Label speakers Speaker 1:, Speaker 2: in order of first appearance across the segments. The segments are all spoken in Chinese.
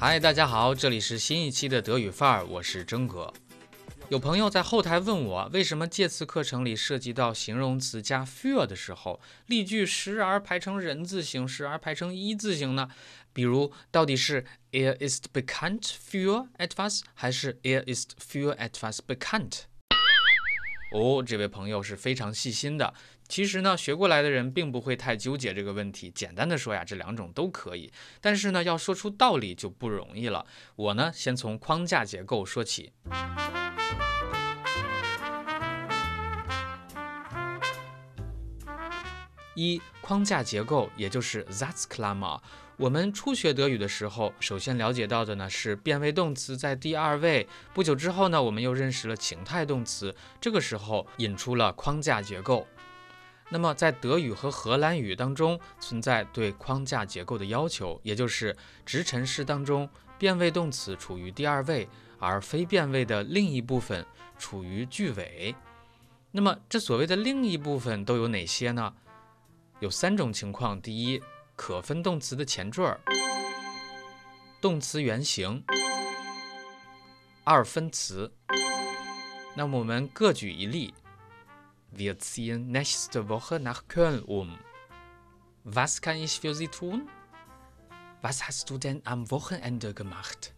Speaker 1: 嗨，大家好，这里是新一期的德语范儿，我是真哥。有朋友在后台问我，为什么介词课程里涉及到形容词加 für 的时候，例句时而排成人字形，时而排成一字形呢？比如，到底是 er ist bekannt für etwas，还是 er ist für etwas bekannt？哦，这位朋友是非常细心的。其实呢，学过来的人并不会太纠结这个问题。简单的说呀，这两种都可以。但是呢，要说出道理就不容易了。我呢，先从框架结构说起。一框架结构，也就是 that's c l a m m e r。我们初学德语的时候，首先了解到的呢是变位动词在第二位。不久之后呢，我们又认识了情态动词，这个时候引出了框架结构。那么在德语和荷兰语当中存在对框架结构的要求，也就是直陈式当中变位动词处于第二位，而非变位的另一部分处于句尾。那么这所谓的另一部分都有哪些呢？有三种情况：第一，可分动词的前缀儿，动词原形，二分词。那么我们各举一例。Wir ziehen nächste Woche nach Köln um. Was kann ich für Sie tun? Was hast du denn am Wochenende gemacht?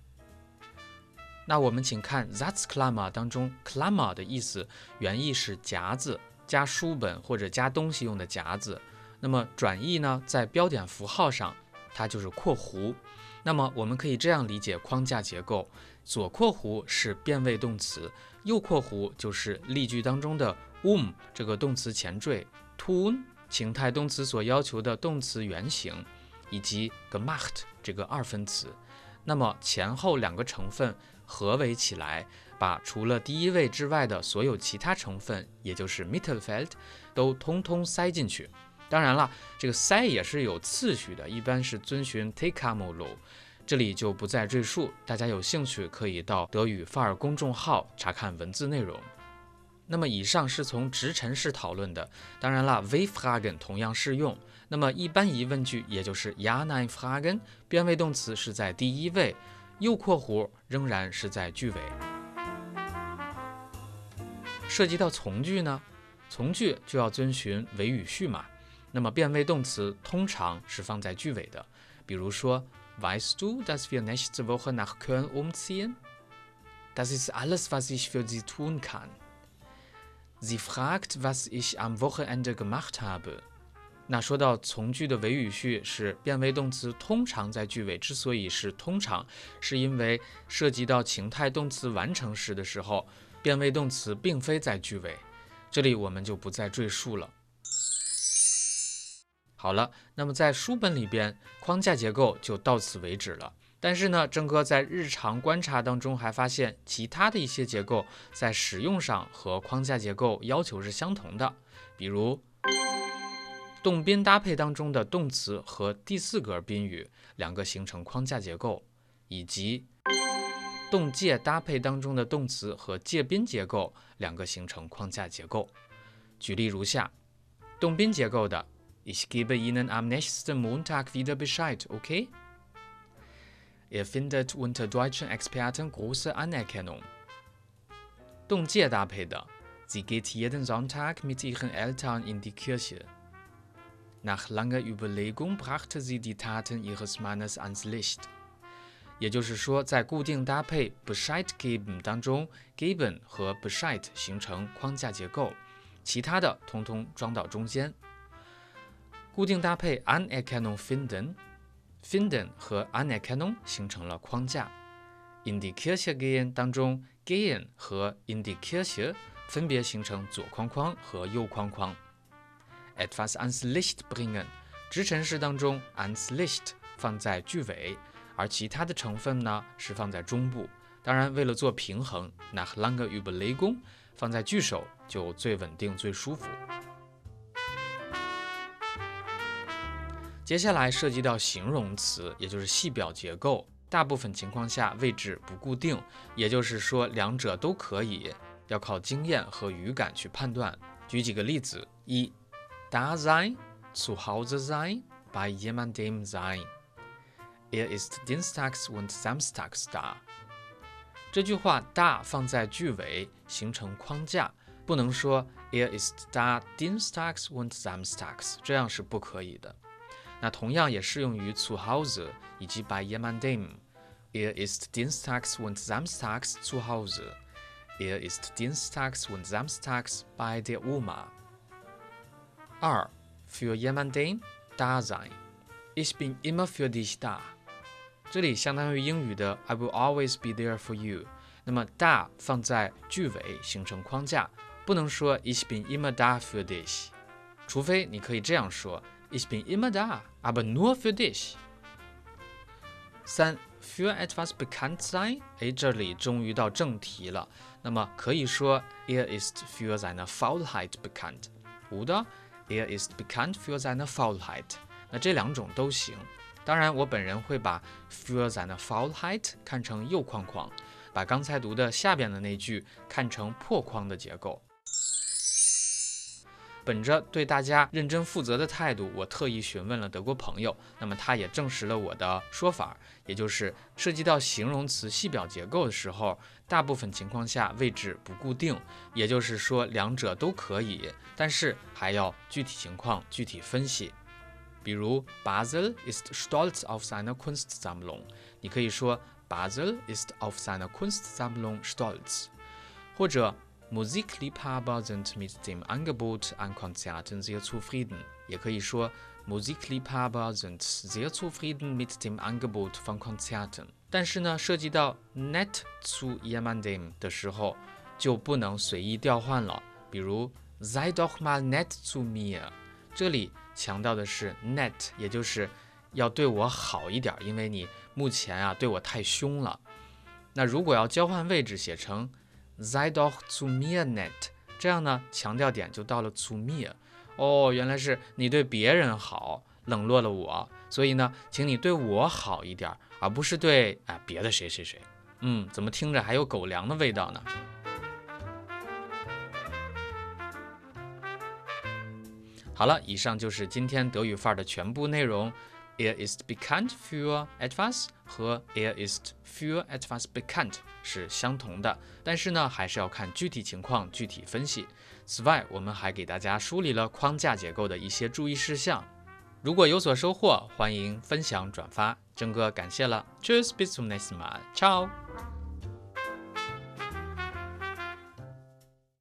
Speaker 1: 那我们请看 Satzklammer 当中，Klammer 的意思原意是夹子，加书本或者加东西用的夹子。那么转义呢，在标点符号上，它就是括弧。那么我们可以这样理解框架结构：左括弧是变位动词，右括弧就是例句当中的 um 这个动词前缀，tun 情态动词所要求的动词原形，以及 gemacht 这个二分词。那么前后两个成分合为起来，把除了第一位之外的所有其他成分，也就是 Mittelfeld，都通通塞进去。当然了，这个塞也是有次序的，一般是遵循 take amolo，这里就不再赘述。大家有兴趣可以到德语范儿公众号查看文字内容。那么以上是从直陈式讨论的，当然了，v fragen 同样适用。那么一般疑问句，也就是 ja nein fragen，变位动词是在第一位，右括弧仍然是在句尾。涉及到从句呢，从句就要遵循谓语序嘛。那么变位动词通常是放在句尾的，比如说，Weißt du, dass wir nächste Woche nach Köln umziehen? Das ist alles, was ich für Sie tun kann. Sie fragt, was ich am Wochenende gemacht habe. 那说到从句的谓语序是变位动词通常在句尾，之所以是通常，是因为涉及到情态动词完成时的时候，变位动词并非在句尾，这里我们就不再赘述了。好了，那么在书本里边，框架结构就到此为止了。但是呢，郑哥在日常观察当中还发现，其他的一些结构在使用上和框架结构要求是相同的。比如，动宾搭配当中的动词和第四格宾语两个形成框架结构，以及动介搭配当中的动词和介宾结构两个形成框架结构。举例如下，动宾结构的。Ich gebe Ihnen am nächsten Montag wieder Bescheid，OK？Er findet unter deutschen Experten große Anerkennung. 动介搭配的，Sie geht jeden Sonntag mit ihren Eltern in die Kirche. Nach langer Überlegung brachte sie die Taten ihres Mannes ans Licht. 也就是说，在固定搭配 Bescheid geben 当中，geben 和 Bescheid 形成框架结构，其他的通通装到中间。固定搭配 Anerkennung finden，finden 和 Anerkennung 形成了框架。In die Kirche gehen 当中，gehen 和 in die Kirche 分别形成左框框和右框框。Etwas ans Licht bringen，直陈式当中 ans Licht 放在句尾，而其他的成分呢是放在中部。当然，为了做平衡，Nachlange überlegen 放在句首就最稳定、最舒服。接下来涉及到形容词，也就是系表结构，大部分情况下位置不固定，也就是说两者都可以，要靠经验和语感去判断。举几个例子：一，da sein，zu Hause sein，bei jemandem sein。Er ist Dienstags und Samstags da。这句话 da 放在句尾形成框架，不能说 Er ist da Dienstags und Samstags，这样是不可以的。那同样也适用于 zu Hause 以及 bei jemandem。Er ist Dienstags und Samstags zu Hause。Er ist Dienstags und Samstags bei der Oma。二，für jemanden da sein。Ich bin immer für dich da。这里相当于英语的 I will always be there for you。那么 da 放在句尾形成框架，不能说 Ich bin immer da für dich，除非你可以这样说 Ich bin immer da，aber nur für dich。三，für etwas bekannt sein。哎，这里终于到正题了。那么可以说 Er ist für seine Faulheit bekannt。oder Er ist bekannt für seine Faulheit。那这两种都行。当然，我本人会把 für seine Faulheit 看成右框框，把刚才读的下边的那句看成破框的结构。本着对大家认真负责的态度，我特意询问了德国朋友，那么他也证实了我的说法，也就是涉及到形容词系表结构的时候，大部分情况下位置不固定，也就是说两者都可以，但是还要具体情况具体分析。比如，Basel ist stolz auf seine Kunstsammlung。你可以说，Basel ist auf seine Kunstsammlung stolz。或者 ，Musikliebhaber sind mit dem Angebot an Konzerten sehr zufrieden。也可以说，Musikliebhaber sind sehr zufrieden mit dem Angebot von Konzerten。但是呢，涉及到 net zu jemandem 的时候，就不能随意调换了。比如，Sei doch mal nett zu mir。这里。强调的是 net，也就是要对我好一点，因为你目前啊对我太凶了。那如果要交换位置，写成 Sei doch zu mir net，这样呢强调点就到了 zu mir。哦，原来是你对别人好，冷落了我，所以呢，请你对我好一点，而不是对啊别的谁谁谁。嗯，怎么听着还有狗粮的味道呢？好了，以上就是今天德语范儿的全部内容。Er ist bekannt für etwas 和 Er ist für etwas bekannt 是相同的，但是呢，还是要看具体情况具体分析。此外，我们还给大家梳理了框架结构的一些注意事项。如果有所收获，欢迎分享转发。真哥感谢了，Cheers，bis zum nächsten Mal，ciao。